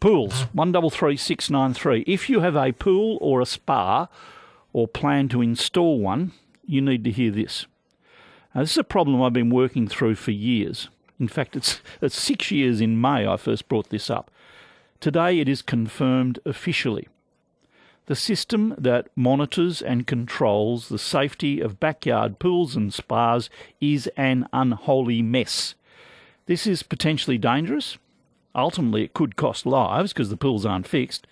Pools, 133693. If you have a pool or a spa or plan to install one, you need to hear this. Now, this is a problem I've been working through for years. In fact, it's, it's six years in May I first brought this up. Today it is confirmed officially. The system that monitors and controls the safety of backyard pools and spas is an unholy mess. This is potentially dangerous Ultimately, it could cost lives because the pools aren't fixed.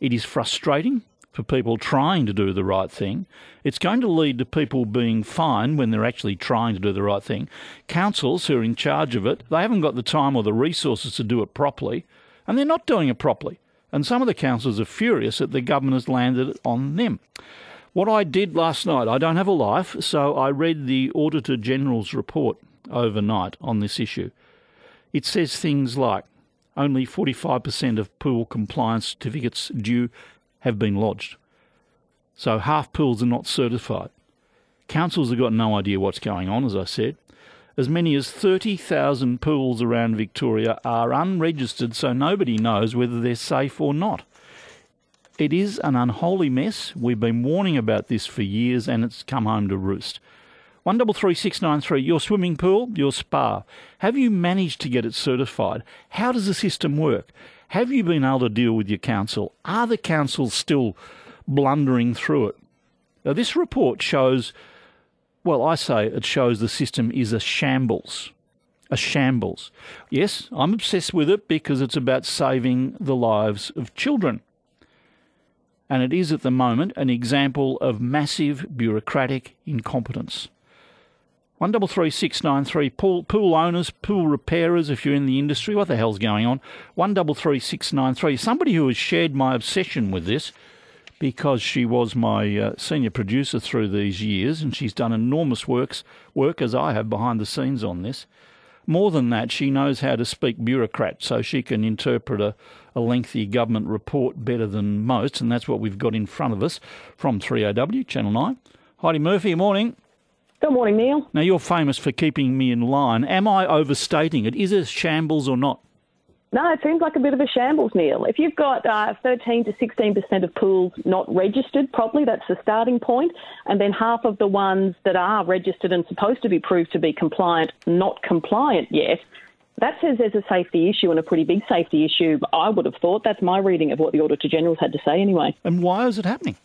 It is frustrating for people trying to do the right thing. It's going to lead to people being fined when they're actually trying to do the right thing. Councils who are in charge of it, they haven't got the time or the resources to do it properly, and they're not doing it properly. And some of the councils are furious that the government has landed it on them. What I did last night, I don't have a life, so I read the Auditor General's report overnight on this issue. It says things like only 45% of pool compliance certificates due have been lodged. So half pools are not certified. Councils have got no idea what's going on, as I said. As many as 30,000 pools around Victoria are unregistered, so nobody knows whether they're safe or not. It is an unholy mess. We've been warning about this for years and it's come home to roost. One double three six nine three. Your swimming pool, your spa. Have you managed to get it certified? How does the system work? Have you been able to deal with your council? Are the councils still blundering through it? Now, this report shows, well, I say it shows the system is a shambles. A shambles. Yes, I'm obsessed with it because it's about saving the lives of children. And it is at the moment an example of massive bureaucratic incompetence. One double three six nine three. Pool pool owners, pool repairers. If you're in the industry, what the hell's going on? One double three six nine three. Somebody who has shared my obsession with this, because she was my uh, senior producer through these years, and she's done enormous works work as I have behind the scenes on this. More than that, she knows how to speak bureaucrat, so she can interpret a, a lengthy government report better than most, and that's what we've got in front of us from 3AW Channel 9. Heidi Murphy, morning. Good morning, Neil. Now, you're famous for keeping me in line. Am I overstating it? Is it a shambles or not? No, it seems like a bit of a shambles, Neil. If you've got uh, 13 to 16% of pools not registered properly, that's the starting point, and then half of the ones that are registered and supposed to be proved to be compliant not compliant yet, that says there's a safety issue and a pretty big safety issue, I would have thought. That's my reading of what the Auditor General's had to say anyway. And why is it happening?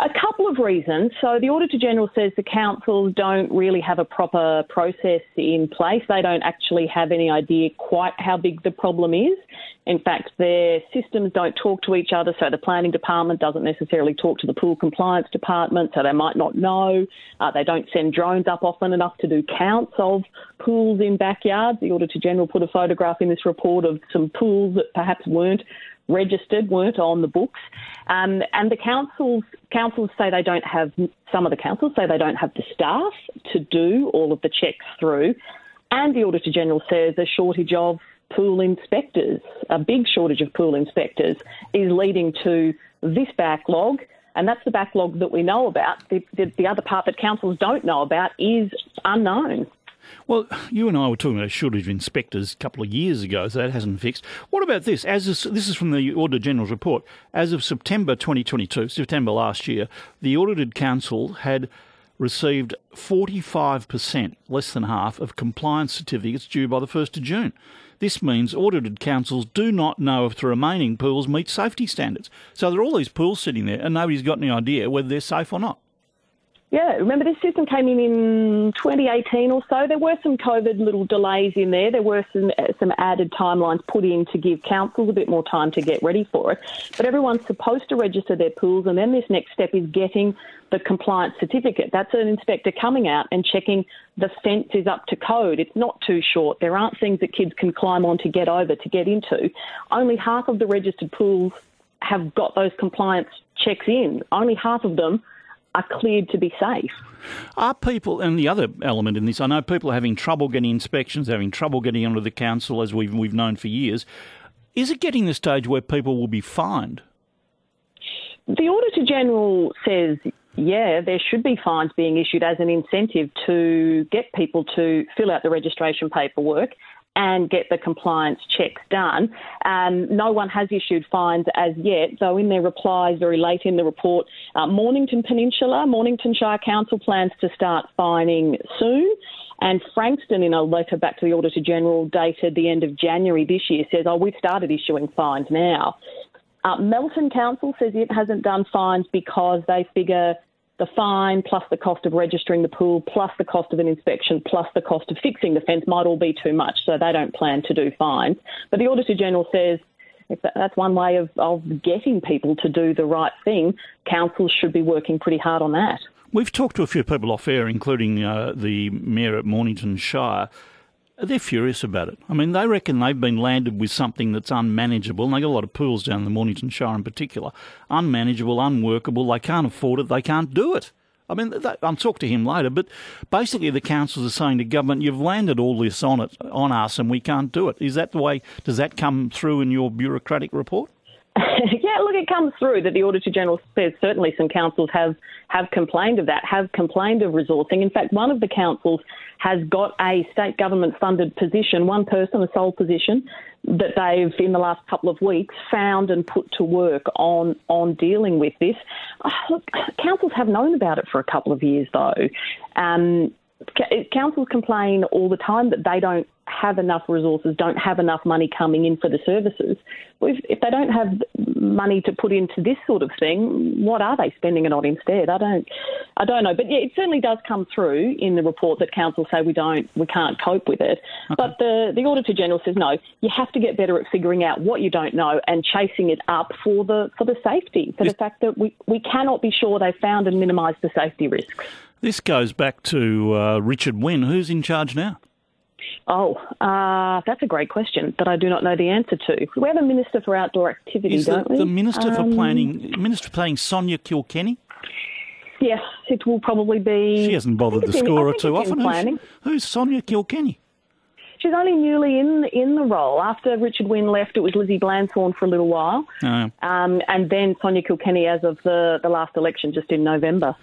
A couple of reasons. So, the Auditor General says the councils don't really have a proper process in place. They don't actually have any idea quite how big the problem is. In fact, their systems don't talk to each other, so the planning department doesn't necessarily talk to the pool compliance department, so they might not know. Uh, they don't send drones up often enough to do counts of pools in backyards. The Auditor General put a photograph in this report of some pools that perhaps weren't registered, weren't on the books. Um, and the councils councils say they don't have some of the councils say they don't have the staff to do all of the checks through. And the Auditor General says a shortage of pool inspectors, a big shortage of pool inspectors, is leading to this backlog. And that's the backlog that we know about. The, the, the other part that councils don't know about is unknown. Well, you and I were talking about a shortage of inspectors a couple of years ago, so that hasn't fixed. What about this? As this, this is from the Auditor General's report. As of September 2022, September last year, the Audited Council had received 45%, less than half, of compliance certificates due by the 1st of June. This means audited councils do not know if the remaining pools meet safety standards. So there are all these pools sitting there, and nobody's got any idea whether they're safe or not. Yeah, remember this system came in in 2018 or so. There were some COVID little delays in there. There were some uh, some added timelines put in to give councils a bit more time to get ready for it. But everyone's supposed to register their pools, and then this next step is getting the compliance certificate. That's an inspector coming out and checking the fence is up to code. It's not too short. There aren't things that kids can climb on to get over to get into. Only half of the registered pools have got those compliance checks in. Only half of them are cleared to be safe. Are people, and the other element in this, I know people are having trouble getting inspections, having trouble getting onto the council, as we've, we've known for years. Is it getting the stage where people will be fined? The Auditor General says, yeah, there should be fines being issued as an incentive to get people to fill out the registration paperwork and get the compliance checks done. Um, no one has issued fines as yet, though in their replies very late in the report, uh, Mornington Peninsula, Mornington Shire Council plans to start fining soon. And Frankston, in a letter back to the Auditor General dated the end of January this year, says, oh, we've started issuing fines now. Uh, Melton Council says it hasn't done fines because they figure the fine plus the cost of registering the pool plus the cost of an inspection plus the cost of fixing the fence might all be too much, so they don't plan to do fines. But the Auditor General says if that's one way of, of getting people to do the right thing, councils should be working pretty hard on that. We've talked to a few people off air, including uh, the mayor at Mornington Shire. They're furious about it. I mean, they reckon they've been landed with something that's unmanageable, and they got a lot of pools down in the Mornington Shire in particular. Unmanageable, unworkable. They can't afford it. They can't do it. I mean, I'll talk to him later, but basically the councils are saying to government, "You've landed all this on it on us, and we can't do it." Is that the way? Does that come through in your bureaucratic report? yeah, look, it comes through that the Auditor General says certainly some councils have, have complained of that, have complained of resourcing. In fact, one of the councils has got a state government funded position, one person, a sole position, that they've in the last couple of weeks found and put to work on on dealing with this. Oh, look, councils have known about it for a couple of years though. Um, councils complain all the time that they don't have enough resources, don't have enough money coming in for the services. Well, if, if, they don't have money to put into this sort of thing, what are they spending it on instead? I don't, I don't know. But yeah, it certainly does come through in the report that councils say we don't, we can't cope with it. Okay. But the the auditor general says no. You have to get better at figuring out what you don't know and chasing it up for the for the safety, for the fact that we we cannot be sure they've found and minimised the safety risks. This goes back to uh, Richard Wynne. Who's in charge now? Oh, uh, that's a great question that I do not know the answer to. We have a minister for outdoor activity, Is don't the, we? The minister um, for planning, Minister for Planning, Sonya Kilkenny. Yes, it will probably be. She hasn't bothered to score too often. Who's, who's Sonya Kilkenny? She's only newly in in the role. After Richard Wynne left, it was Lizzie Blandthorn for a little while, oh. um, and then Sonya Kilkenny as of the, the last election, just in November.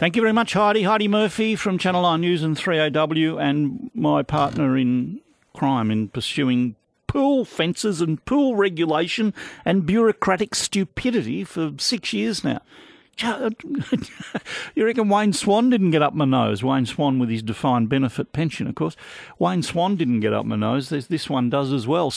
Thank you very much, Heidi. Heidi Murphy from Channel 9 News and 3AW, and my partner in crime in pursuing pool fences and pool regulation and bureaucratic stupidity for six years now. you reckon Wayne Swan didn't get up my nose? Wayne Swan with his defined benefit pension, of course. Wayne Swan didn't get up my nose. There's, this one does as well.